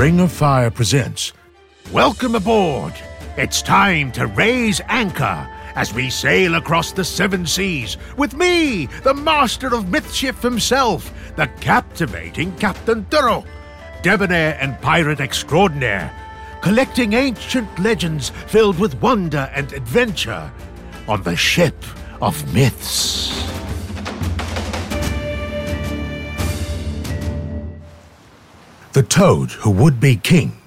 Ring of Fire presents Welcome aboard! It's time to raise anchor as we sail across the seven seas with me, the master of Mythshift himself, the captivating Captain Teruk, debonair and pirate extraordinaire, collecting ancient legends filled with wonder and adventure on the ship of myths. The Toad Who Would Be King.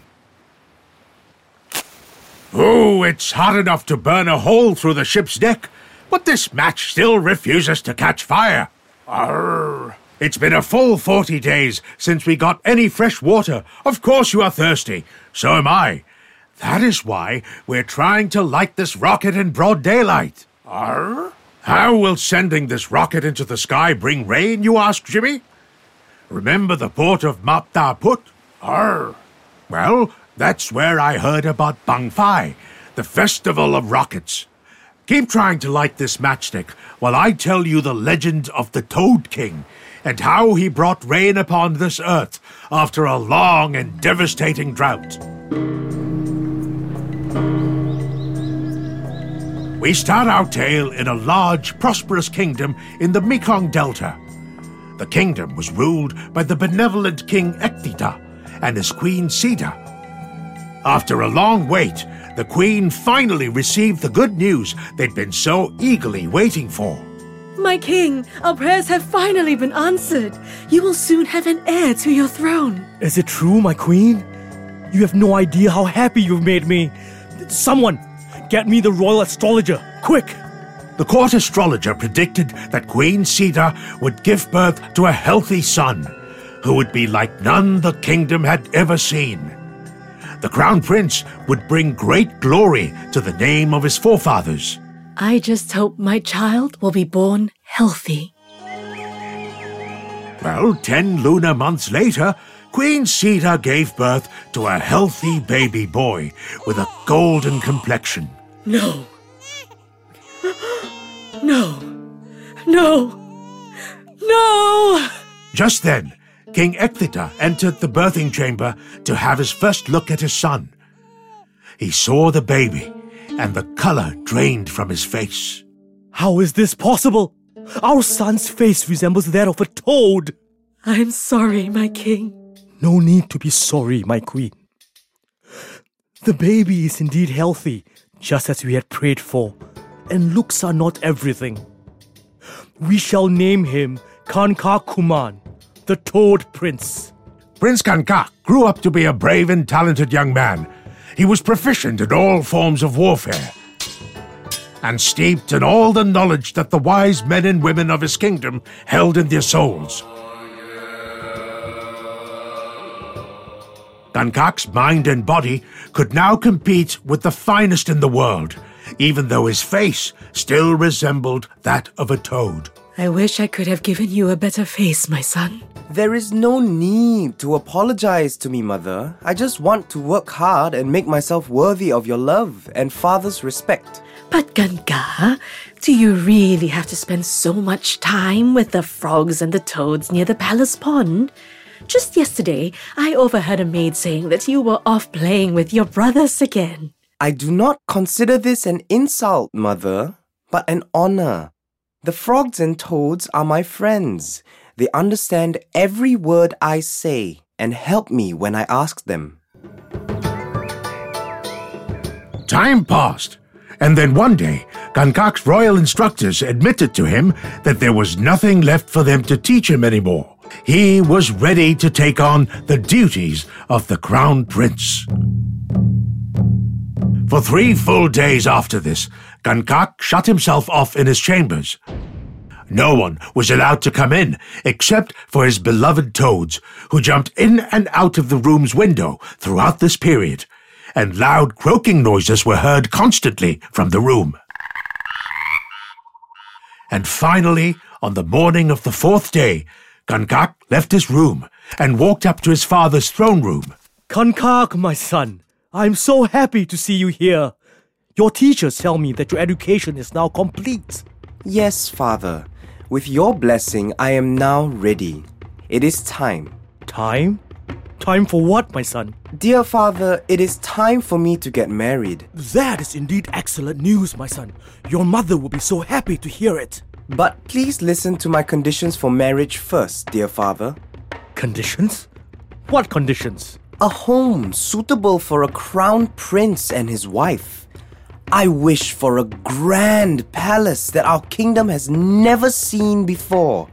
Oh, it's hot enough to burn a hole through the ship's deck, but this match still refuses to catch fire. Arr. It's been a full 40 days since we got any fresh water. Of course you are thirsty. So am I. That is why we're trying to light this rocket in broad daylight. Arr? How will sending this rocket into the sky bring rain, you ask, Jimmy? Remember the port of Map Ta Phut? Arr. Well, that's where I heard about Bang Fai, the festival of rockets. Keep trying to light this matchstick while I tell you the legend of the Toad King and how he brought rain upon this earth after a long and devastating drought. We start our tale in a large, prosperous kingdom in the Mekong Delta. The kingdom was ruled by the benevolent King Ecthita and his queen Sita. After a long wait, the queen finally received the good news they'd been so eagerly waiting for. My king, our prayers have finally been answered. You will soon have an heir to your throne. Is it true, my queen? You have no idea how happy you've made me. Someone, get me the royal astrologer, quick! The court astrologer predicted that Queen Sita would give birth to a healthy son, who would be like none the kingdom had ever seen. The crown prince would bring great glory to the name of his forefathers. I just hope my child will be born healthy. Well, ten lunar months later, Queen Sita gave birth to a healthy baby boy with a golden complexion. No. No. No. No! Just then, King Ecthita entered the birthing chamber to have his first look at his son. He saw the baby, and the color drained from his face. How is this possible? Our son's face resembles that of a toad. I'm sorry, my king. No need to be sorry, my queen. The baby is indeed healthy, just as we had prayed for, and looks are not everything. We shall name him Kankak Kuman, the Toad Prince. Prince Kankak grew up to be a brave and talented young man. He was proficient in all forms of warfare and steeped in all the knowledge that the wise men and women of his kingdom held in their souls. Kankak's mind and body could now compete with the finest in the world, even though his face still resembled that of a toad. I wish I could have given you a better face, my son. There is no need to apologize to me, Mother. I just want to work hard and make myself worthy of your love and father's respect. But Kanka, do you really have to spend so much time with the frogs and the toads near the palace pond? Just yesterday, I overheard a maid saying that you were off playing with your brothers again. I do not consider this an insult, Mother, but an honor. The frogs and toads are my friends. They understand every word I say and help me when I ask them. Time passed, and then one day, Kankak's royal instructors admitted to him that there was nothing left for them to teach him anymore. He was ready to take on the duties of the crown prince. For three full days after this, Kankak shut himself off in his chambers. No one was allowed to come in except for his beloved toads, who jumped in and out of the room's window throughout this period, and loud croaking noises were heard constantly from the room. And finally, on the morning of the fourth day, Kankak left his room and walked up to his father's throne room. Kankak, my son, I'm so happy to see you here. Your teachers tell me that your education is now complete. Yes, Father. With your blessing, I am now ready. It is time. Time? Time for what, my son? Dear father, it is time for me to get married. That is indeed excellent news, my son. Your mother will be so happy to hear it. But please listen to my conditions for marriage first, dear father. Conditions? What conditions? A home suitable for a crown prince and his wife. I wish for a grand palace that our kingdom has never seen before.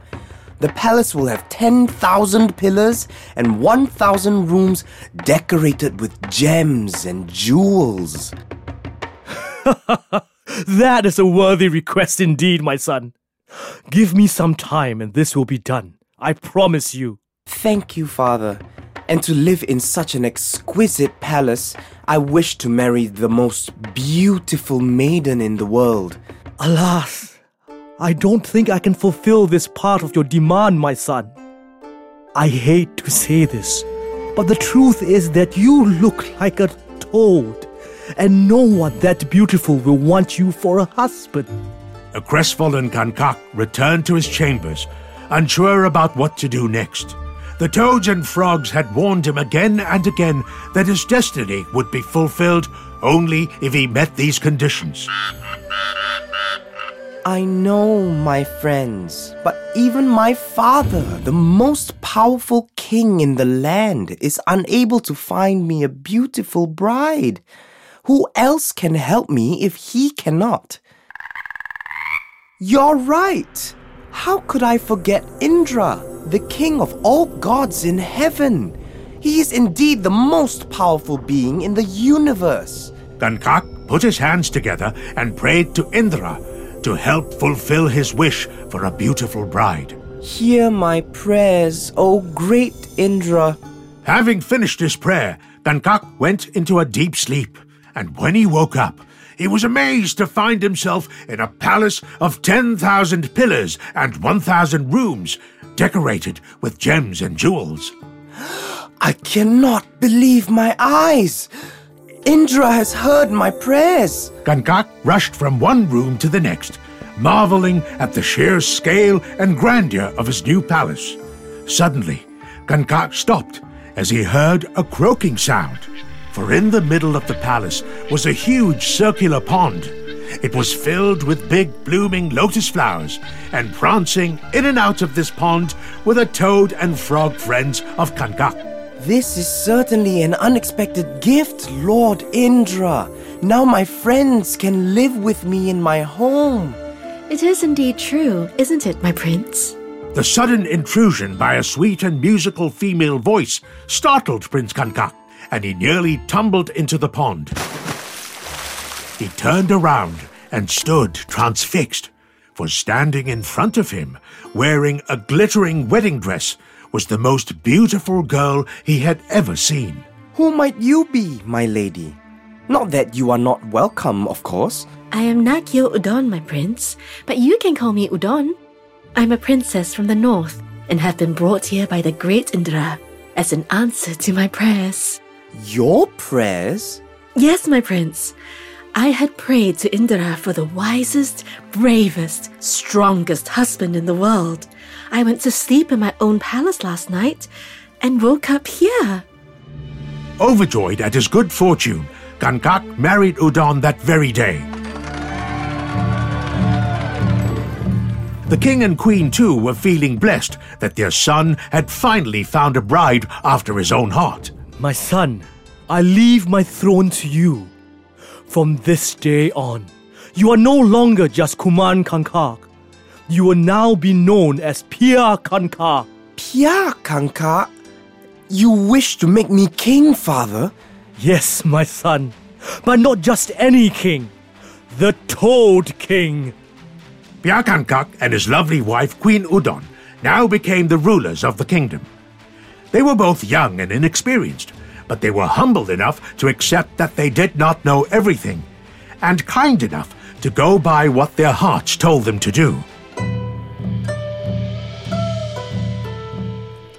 The palace will have 10,000 pillars and 1,000 rooms decorated with gems and jewels. That is a worthy request indeed, my son. Give me some time and this will be done. I promise you. Thank you, father. And to live in such an exquisite palace, I wish to marry the most beautiful maiden in the world. Alas, I don't think I can fulfill this part of your demand, my son. I hate to say this, but the truth is that you look like a toad, and no one that beautiful will want you for a husband. A crestfallen Kankak returned to his chambers, unsure about what to do next. The toads and frogs had warned him again and again that his destiny would be fulfilled only if he met these conditions. I know, my friends, but even my father, the most powerful king in the land, is unable to find me a beautiful bride. Who else can help me if he cannot? You're right. How could I forget Indra, the king of all gods in heaven? He is indeed the most powerful being in the universe. Kankak put his hands together and prayed to Indra to help fulfill his wish for a beautiful bride. Hear my prayers, O great Indra. Having finished his prayer, Kankak went into a deep sleep, and when he woke up, he was amazed to find himself in a palace of 10,000 pillars and 1,000 rooms, decorated with gems and jewels. I cannot believe my eyes. Indra has heard my prayers. Kankak rushed from one room to the next, marveling at the sheer scale and grandeur of his new palace. Suddenly, Kankak stopped as he heard a croaking sound. For in the middle of the palace was a huge circular pond. It was filled with big blooming lotus flowers, and prancing in and out of this pond were the toad and frog friends of Kankak. This is certainly an unexpected gift, Lord Indra. Now my friends can live with me in my home. It is indeed true, isn't it, my prince? The sudden intrusion by a sweet and musical female voice startled Prince Kankak, and he nearly tumbled into the pond. He turned around and stood transfixed, for standing in front of him, wearing a glittering wedding dress, was the most beautiful girl he had ever seen. Who might you be, my lady? Not that you are not welcome, of course. I am Nakyo Udon, my prince, but you can call me Udon. I'm a princess from the north and have been brought here by the great Indra as an answer to my prayers. Your prayers? Yes, my prince. I had prayed to Indra for the wisest, bravest, strongest husband in the world. I went to sleep in my own palace last night and woke up here. Overjoyed at his good fortune, Kankak married Udon that very day. The king and queen, too, were feeling blessed that their son had finally found a bride after his own heart. My son, I leave my throne to you. From this day on, you are no longer just Kuman Kankak. You will now be known as Pia Kankak. Pia Kanka, you wish to make me king, father? Yes, my son, but not just any king. The Toad King. Piakankak and his lovely wife, Queen Udon, now became the rulers of the kingdom. They were both young and inexperienced, but they were humble enough to accept that they did not know everything, and kind enough to go by what their hearts told them to do.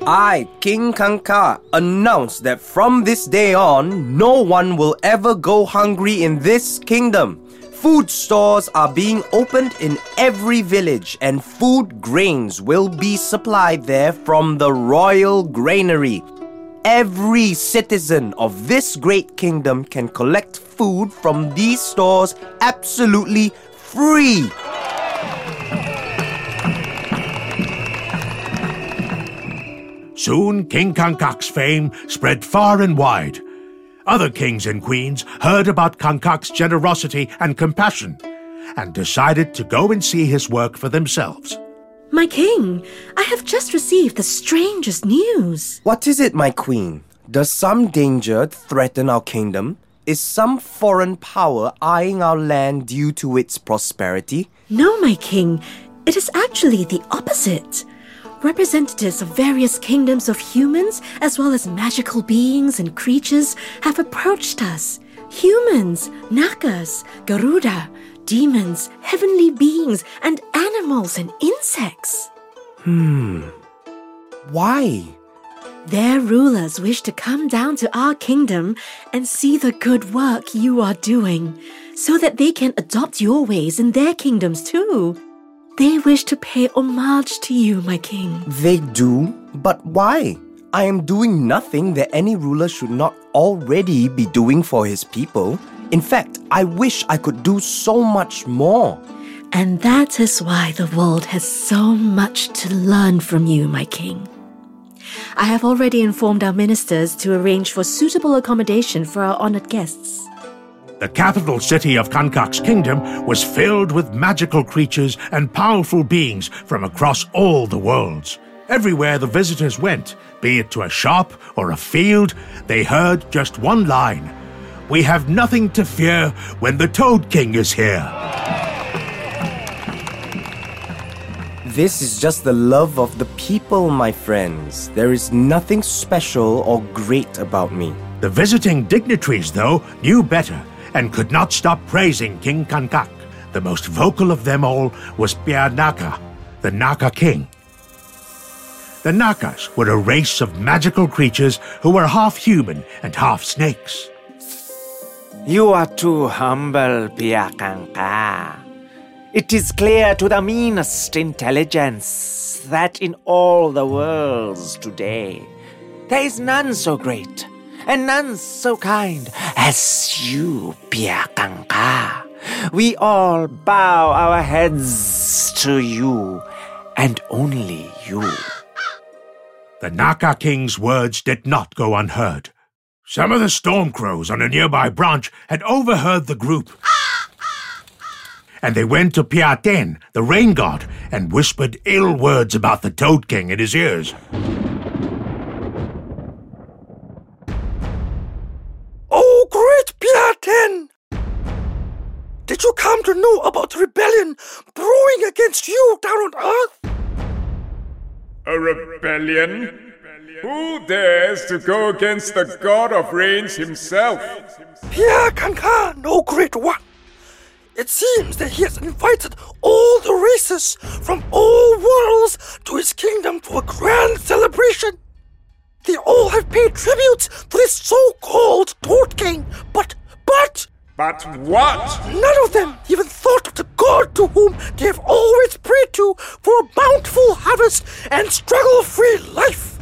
I, King Kanka, announce that from this day on, no one will ever go hungry in this kingdom. Food stores are being opened in every village, and food grains will be supplied there from the royal granary. every citizen of this great kingdom can collect food from these stores absolutely free. Soon King Kankak's fame spread far and wide. Other kings and queens heard about Kankak's generosity and compassion and decided to go and see his work for themselves. My king, I have just received the strangest news. What is it, my queen? Does some danger threaten our kingdom? Is some foreign power eyeing our land due to its prosperity? No, my king, it is actually the opposite. Representatives of various kingdoms of humans, as well as magical beings and creatures, have approached us. Humans, Nagas, Garuda, demons, heavenly beings, and animals and insects. Hmm. Why? Their rulers wish to come down to our kingdom and see the good work you are doing, so that they can adopt your ways in their kingdoms too. They wish to pay homage to you, my king. They do, but why? I am doing nothing that any ruler should not already be doing for his people. In fact, I wish I could do so much more. And that is why the world has so much to learn from you, my king. I have already informed our ministers to arrange for suitable accommodation for our honored guests. The capital city of Kankak's kingdom was filled with magical creatures and powerful beings from across all the worlds. Everywhere the visitors went, be it to a shop or a field, they heard just one line We have nothing to fear when the Toad King is here. This is just the love of the people, my friends. There is nothing special or great about me. The visiting dignitaries, though, knew better and could not stop praising King Kankak. The most vocal of them all was Pia Naka, the Naka king. The Nakas were a race of magical creatures who were half human and half snakes. You are too humble, Piakanka. It is clear to the meanest intelligence that in all the worlds today, there is none so great and none so kind as you, Piakanka. We all bow our heads to you and only you. The Naka king's words did not go unheard. Some of the storm crows on a nearby branch had overheard the group. And they went to Piaten, the rain god, and whispered ill words about the Toad King in his ears. Great Did you come to know about the rebellion brewing against you down on Earth? A rebellion? Who dares to go against the god of rains himself? Pia Kanka, no great one. It seems that he has invited all the races from all worlds to his kingdom for a grand celebration. They all have paid tribute to this so-called Toad King, but, but, But what? none of them even thought of the God to whom they have always prayed to for a bountiful harvest and struggle-free life.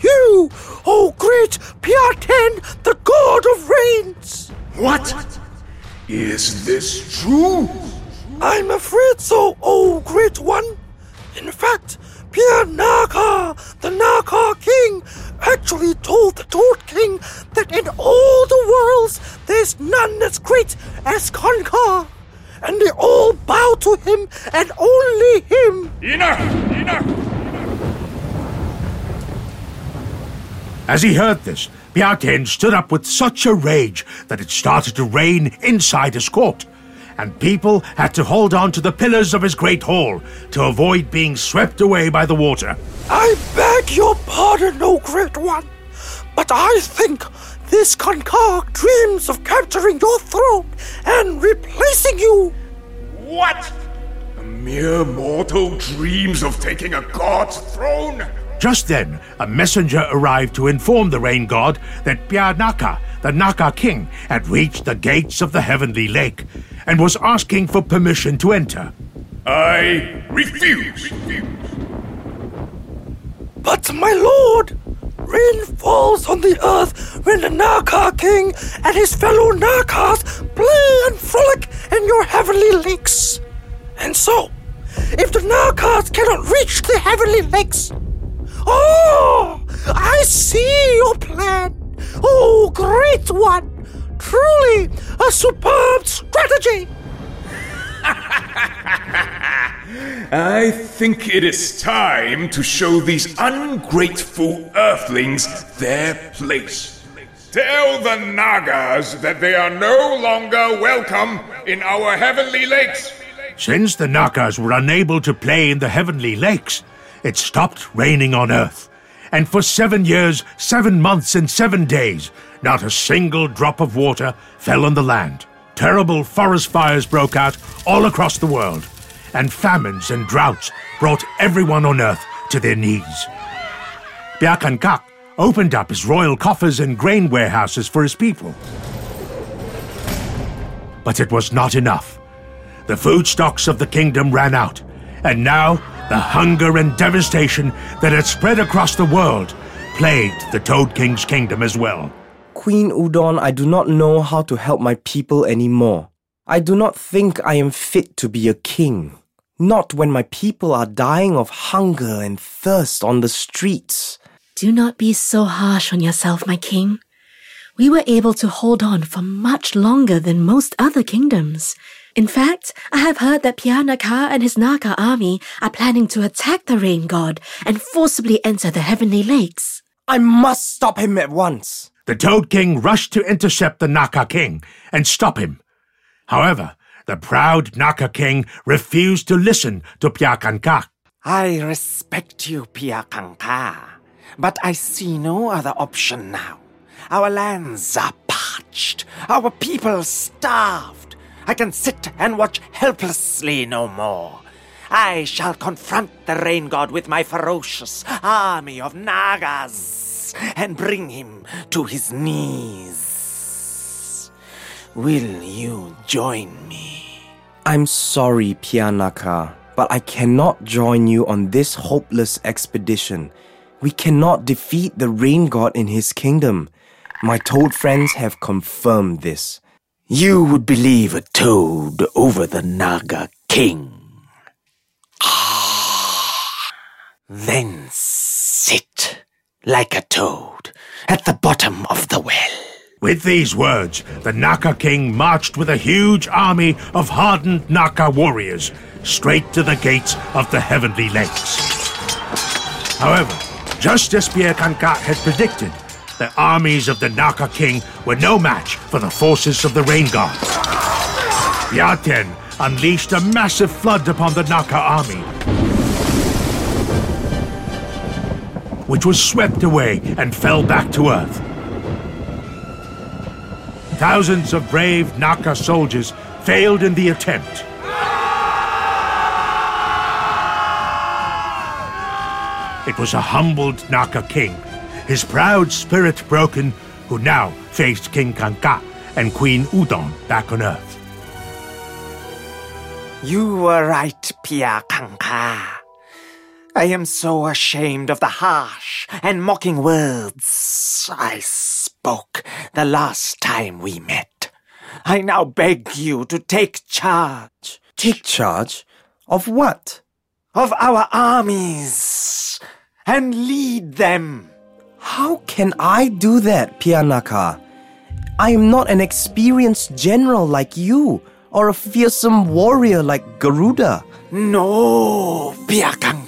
You, oh great Piaten, the God of rains. What? Is this true? I'm afraid so, oh great one. In fact, Pia Naka, the Naka King, actually told the Toad King that in all the worlds there's none as great as Kanka. And they all bow to him and only him. Enough! Enough! As he heard this, Piaten stood up with such a rage that it started to rain inside his court, and people had to hold on to the pillars of his great hall to avoid being swept away by the water. I beg your pardon, O great one, but I think this Kanka dreams of capturing your throne and replacing you. What? A mere mortal dreams of taking a god's throne? Just then, a messenger arrived to inform the rain god that Pianaka, the Naka king, had reached the gates of the heavenly lake and was asking for permission to enter. I refuse. But my lord, rain falls on the earth when the Naka King and his fellow Nakas play and frolic in your heavenly lakes. And so, if the Nakas cannot reach the heavenly lakes, oh, I see your plan. Oh, great one! Truly a superb strategy! I think it is time to show these ungrateful earthlings their place. Tell the Nagas that they are no longer welcome in our heavenly lakes. Since the Nagas were unable to play in the heavenly lakes, it stopped raining on Earth. And for seven years, seven months, and seven days, not a single drop of water fell on the land. Terrible forest fires broke out all across the world, and famines and droughts brought everyone on Earth to their knees. Piakankak opened up his royal coffers and grain warehouses for his people. But it was not enough. The food stocks of the kingdom ran out, and now the hunger and devastation that had spread across the world plagued the Toad King's kingdom as well. Queen Udon, I do not know how to help my people anymore. I do not think I am fit to be a king. Not when my people are dying of hunger and thirst on the streets. Do not be so harsh on yourself, my king. We were able to hold on for much longer than most other kingdoms. In fact, I have heard that Pianaka and his Naka army are planning to attack the rain god and forcibly enter the heavenly lakes. I must stop him at once. The Toad King rushed to intercept the Naka King and stop him. However, the proud Naka King refused to listen to Piakankak. I respect you, Piakanka, but I see no other option now. Our lands are parched, our people starved. I can sit and watch helplessly no more. I shall confront the rain god with my ferocious army of Nagas and bring him to his knees. Will you join me? I'm sorry, Pianaka, but I cannot join you on this hopeless expedition. We cannot defeat the rain god in his kingdom. My toad friends have confirmed this. You would believe a toad over the Naga king. Ah! Then sit like a toad at the bottom of the well. With these words, the Naka King marched with a huge army of hardened Naka warriors straight to the gates of the Heavenly Lakes. However, just as Pia Kanka had predicted, the armies of the Naka King were no match for the forces of the Rain God. Piaten unleashed a massive flood upon the Naka army, which was swept away and fell back to earth. Thousands of brave Naka soldiers failed in the attempt. It was a humbled Naka king, his proud spirit broken, who now faced King Kanka and Queen Udon back on Earth. You were right, Pia Kanka. I am so ashamed of the harsh and mocking words I spoke the last time we met. I now beg you to take charge Take charge? Of what? of our armies and lead them. How can I do that, Pianaka? I am not an experienced general like you, or a fearsome warrior like Garuda. No, Piakanka.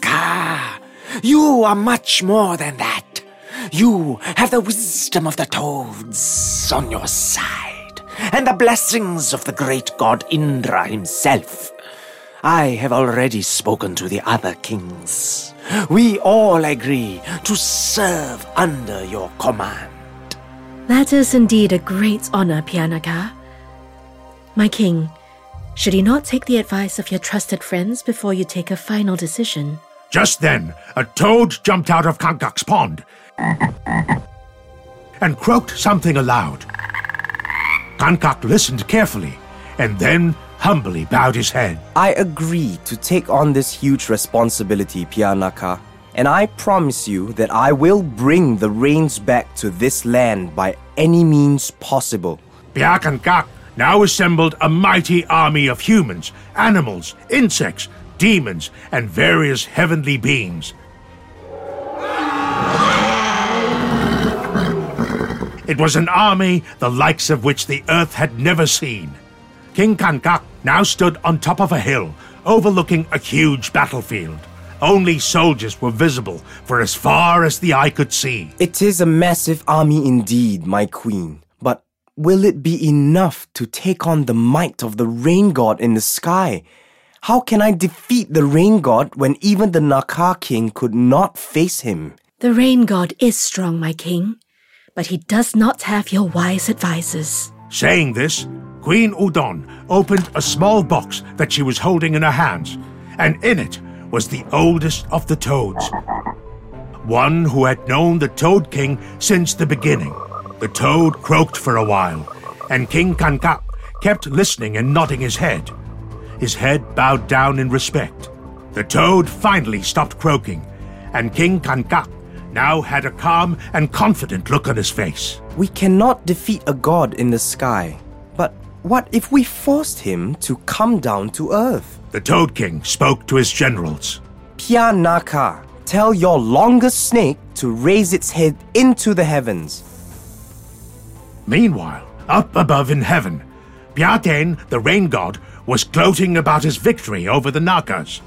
You are much more than that. You have the wisdom of the toads on your side, and the blessings of the great god Indra himself. I have already spoken to the other kings. We all agree to serve under your command. That is indeed a great honor, Pianaka. My king, should you not take the advice of your trusted friends before you take a final decision? Just then, a toad jumped out of Kankak's pond and croaked something aloud. Kankak listened carefully and then humbly bowed his head. I agree to take on this huge responsibility, Pianaka. And I promise you that I will bring the rains back to this land by any means possible. Piakankak now assembled a mighty army of humans, animals, insects, demons, and various heavenly beings. It was an army the likes of which the earth had never seen. King Kankak now stood on top of a hill, overlooking a huge battlefield. Only soldiers were visible for as far as the eye could see. It is a massive army indeed, my queen. But will it be enough to take on the might of the rain god in the sky? How can I defeat the rain god when even the Naka king could not face him? The rain god is strong, my king, but he does not have your wise advisers. Saying this, Queen Udon opened a small box that she was holding in her hands, and in it was the oldest of the toads. One who had known the Toad King since the beginning. The toad croaked for a while, and King Kankak kept listening and nodding his head. His head bowed down in respect. The toad finally stopped croaking, and King Kankak now had a calm and confident look on his face. We cannot defeat a god in the sky. But what if we forced him to come down to earth? The Toad King spoke to his generals. Pia Naka, tell your longest snake to raise its head into the heavens. Meanwhile, up above in heaven, Piaten, the rain god, was gloating about his victory over the Nagas.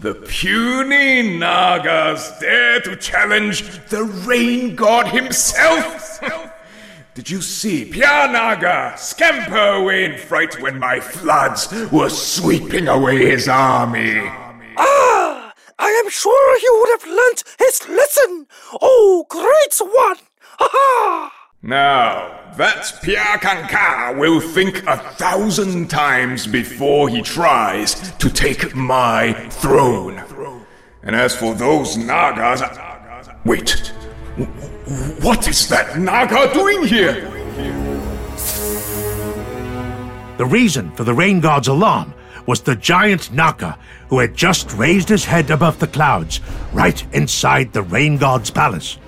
The puny Nagas dare to challenge the rain god himself. Did you see Pia Naga scamper away in fright when my floods were sweeping away his army? Ah! I am sure he would have learnt his lesson! Oh, great one! Ha ha! Now, that Pia Kanka will think a thousand times before he tries to take my throne. And as for those Nagas. Wait. What is that Naga doing here? The reason for the rain god's alarm was the giant Naka who had just raised his head above the clouds, right inside the rain god's palace.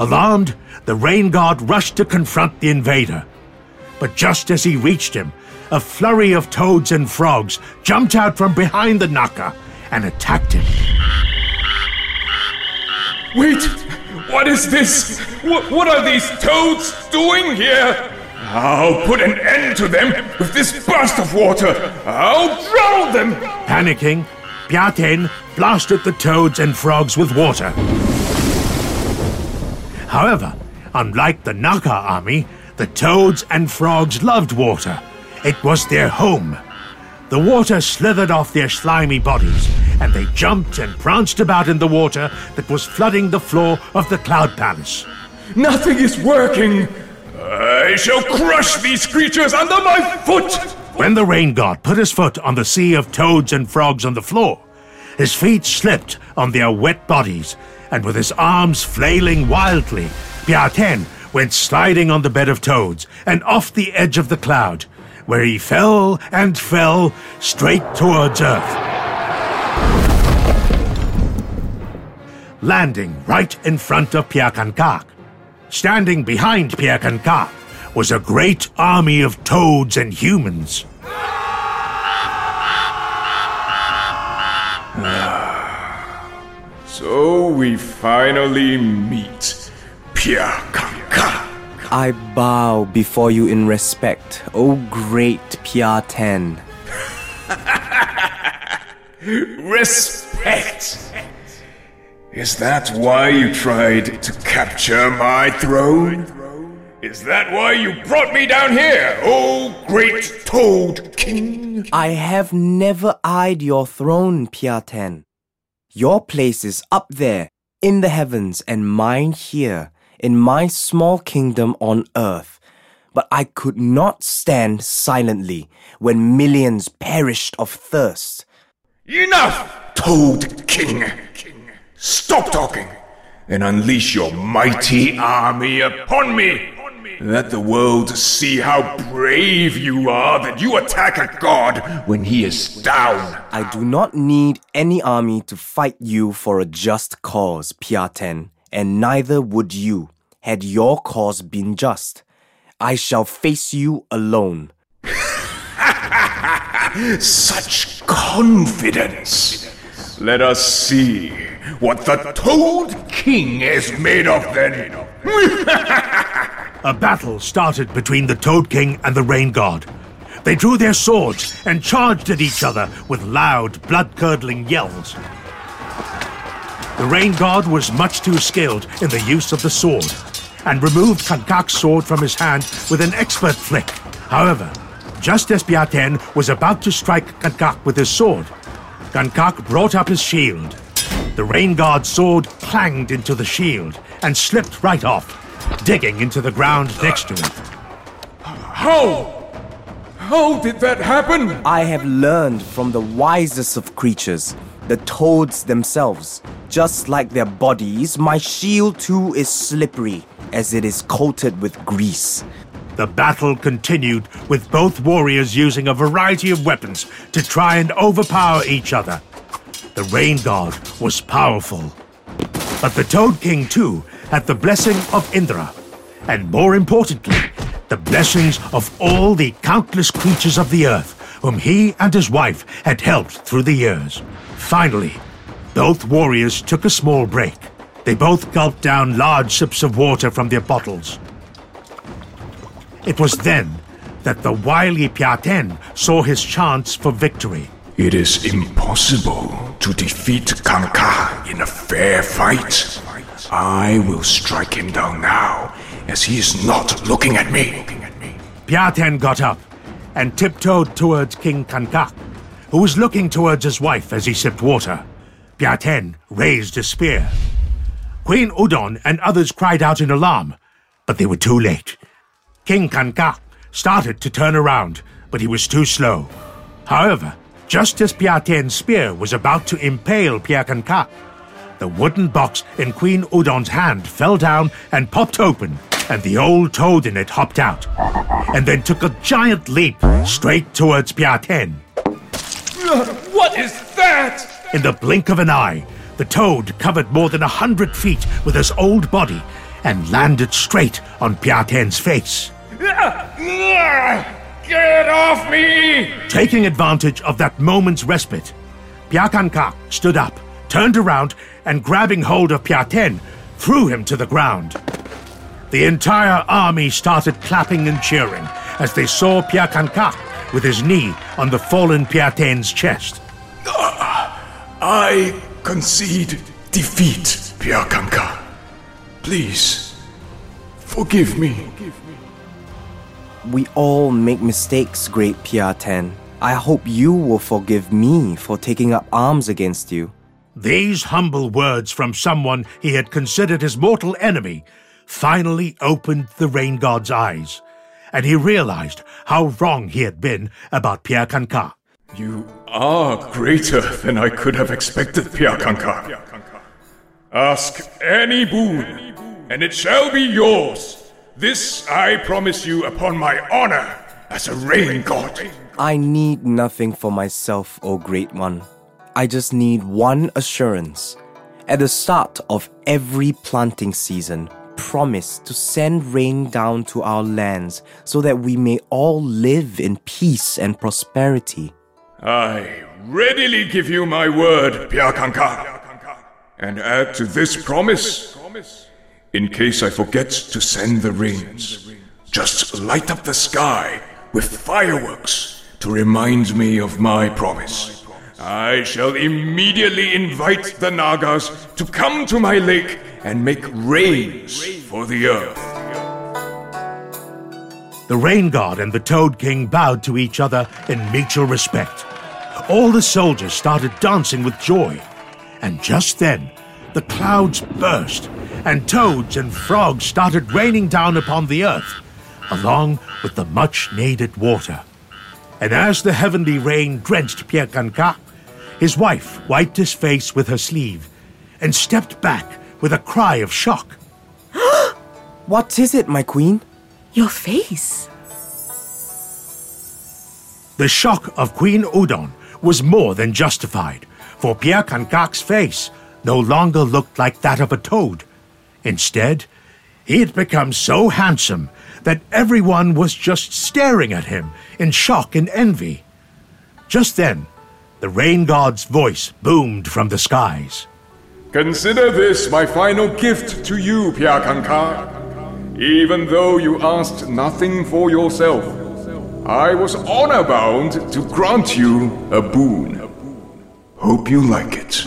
Alarmed, the rain god rushed to confront the invader. But just as he reached him, a flurry of toads and frogs jumped out from behind the Naka and attacked him. Wait! What is this? What, what are these toads doing here? I'll put an end to them with this burst of water. I'll drown them! Panicking, Piaten blasted the toads and frogs with water. However, unlike the Naka army, the toads and frogs loved water. It was their home. The water slithered off their slimy bodies, and they jumped and pranced about in the water that was flooding the floor of the Cloud Palace. Nothing is working. I shall crush these creatures under my foot. When the rain god put his foot on the sea of toads and frogs on the floor, his feet slipped on their wet bodies, and with his arms flailing wildly, Piaten went sliding on the bed of toads and off the edge of the cloud, where he fell and fell straight towards earth. Landing right in front of Piakankak. Standing behind Piakankak was a great army of toads and humans. So we finally meet. Pia Kanka. I bow before you in respect, O great Pia Ten. Respect. Is that why you tried to capture my throne? Is that why you brought me down here, oh great Toad King? I have never eyed your throne, Pia Ten. Your place is up there, in the heavens, and mine here, in my small kingdom on earth. But I could not stand silently when millions perished of thirst. Enough, Toad King! Stop talking and unleash your mighty army upon me! Let the world see how brave you are that you attack a god when he is down. I do not need any army to fight you for a just cause, Piaten, and neither would you, had your cause been just. I shall face you alone. Such confidence. Let us see what the Toad King is made of then. A battle started between the Toad King and the Rain God. They drew their swords and charged at each other with loud, blood curdling yells. The Rain God was much too skilled in the use of the sword and removed Kankak's sword from his hand with an expert flick. However, just as Piaten was about to strike Kankak with his sword, Kankak brought up his shield. The Rain God's sword clanged into the shield and slipped right off, digging into the ground next to it. How? How did that happen? I have learned from the wisest of creatures, the toads themselves. Just like their bodies, my shield too is slippery, as it is coated with grease. The battle continued with both warriors using a variety of weapons to try and overpower each other. The Rain God was powerful. But the Toad King, too, had the blessing of Indra. And more importantly, the blessings of all the countless creatures of the earth whom he and his wife had helped through the years. Finally, both warriors took a small break. They both gulped down large sips of water from their bottles. It was then that the wily Piaten saw his chance for victory. It is impossible to defeat Kanka in a fair fight. I will strike him down now, as he is not looking at me. Piaten got up and tiptoed towards King Kankak, who was looking towards his wife as he sipped water. Piaten raised a spear. Queen Udon and others cried out in alarm, but they were too late. King Kankak started to turn around, but he was too slow. However, just as Piaten's spear was about to impale Pia Kankak, the wooden box in Queen Udon's hand fell down and popped open, and the old toad in it hopped out, and then took a giant leap straight towards Piaten. What is that? In the blink of an eye, the toad covered more than a hundred feet with his old body and landed straight on Piaten's face. Get off me! Taking advantage of that moment's respite, Piakankak stood up, turned around, and grabbing hold of Piaten, threw him to the ground. The entire army started clapping and cheering as they saw Piakankak with his knee on the fallen Piaten's chest. I concede defeat, Piakanka. Please, forgive me. We all make mistakes, great Piaten. I hope you will forgive me for taking up arms against you. These humble words from someone he had considered his mortal enemy finally opened the rain god's eyes, and he realized how wrong he had been about Pia Kanka. You are greater than I could have expected, Piakanka. Ask any boon, and it shall be yours. This I promise you upon my honor as a rain god. I need nothing for myself, O Great One. I just need one assurance. At the start of every planting season, promise to send rain down to our lands so that we may all live in peace and prosperity. I readily give you my word, Piakanka. And add to this promise, in case I forget to send the rains, just light up the sky with fireworks to remind me of my promise. I shall immediately invite the Nagas to come to my lake and make rains for the earth. The Rain God and the Toad King bowed to each other in mutual respect. All the soldiers started dancing with joy. And just then, the clouds burst, and toads and frogs started raining down upon the earth, along with the much needed water. And as the heavenly rain drenched Pia his wife wiped his face with her sleeve and stepped back with a cry of shock. What is it, my queen? Your face. The shock of Queen Udon was more than justified, for Pia Kankak's face no longer looked like that of a toad. Instead, he had become so handsome that everyone was just staring at him in shock and envy. Just then, the rain god's voice boomed from the skies. Consider this my final gift to you, Piakanka. Even though you asked nothing for yourself, I was honor bound to grant you a boon. Hope you like it.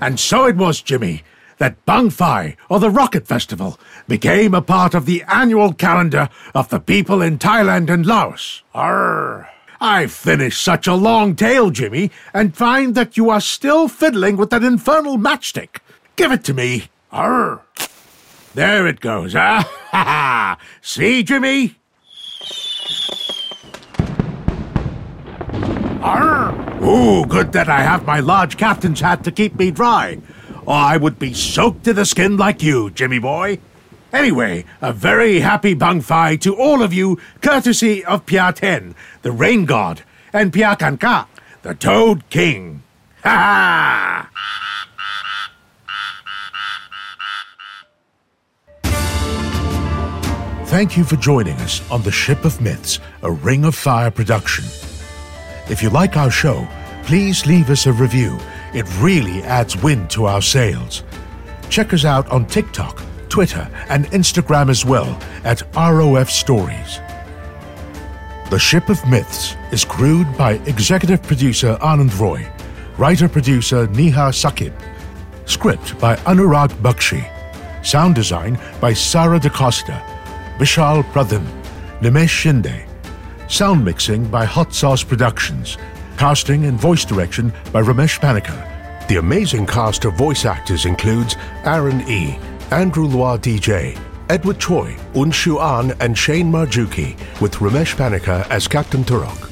And so it was, Jimmy, that Bang or the Rocket Festival, became a part of the annual calendar of the people in Thailand and Laos. Arr! I've finished such a long tale, Jimmy, and find that you are still fiddling with that infernal matchstick. Give it to me. Arr! There it goes, ah! Ha ha! See, Jimmy? Arr! Ooh, good that I have my large captain's hat to keep me dry, I would be soaked to the skin like you, Jimmy boy. Anyway, a very happy Bang Fai to all of you, courtesy of Piaten, the rain god, and Pia Kanka, the Toad King. Ha ha! Thank you for joining us on The Ship of Myths, a Ring of Fire production. If you like our show, please leave us a review. It really adds wind to our sails. Check us out on TikTok, Twitter, and Instagram as well at ROF Stories. The Ship of Myths is crewed by executive producer Anand Roy, writer producer Neha Sakib, script by Anurag Bakshi, sound design by Sara DaCosta, Vishal Pradhan, Nimesh Shinde, sound mixing by Hot Sauce Productions, casting and voice direction by Ramesh Panikar. The amazing cast of voice actors includes Aaron E., Andrew Loa DJ, Edward Choi, Unshu An, and Shane Marjuki, with Ramesh Panikar as Captain Teruk.